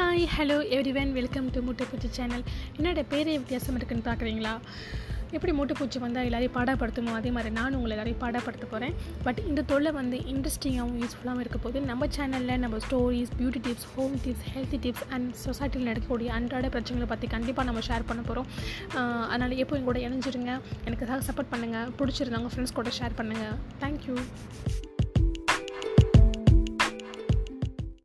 Hi hello everyone welcome to மூட்டைப்பூச்சி channel என்னோடய பேரே வித்தியாசம் இருக்குன்னு பார்க்குறீங்களா எப்படி மூட்டைப்பூச்சி வந்தால் எல்லாரையும் பாடப்படுத்துமோ அதே மாதிரி நான் உங்களை எல்லாரையும் பாடப்படுத்த போகிறேன் பட் இந்த தொல்லை வந்து இன்ட்ரெஸ்டிங்காகவும் யூஸ்ஃபுல்லாகவும் இருக்க போது நம்ம சேனலில் நம்ம stories beauty tips home tips healthy tips and சொசைட்டியில் நடக்கக்கூடிய அன்றாட பிரச்சனைகளை பற்றி கண்டிப்பாக நம்ம ஷேர் பண்ண போகிறோம் அதனால் எப்போ என் கூட இணைஞ்சிருங்க. எனக்கு சப்போர்ட் பண்ணுங்கள் பிடிச்சிருந்தவங்க ஃப்ரெண்ட்ஸ் கூட ஷேர் பண்ணுங்கள் தேங்க்யூ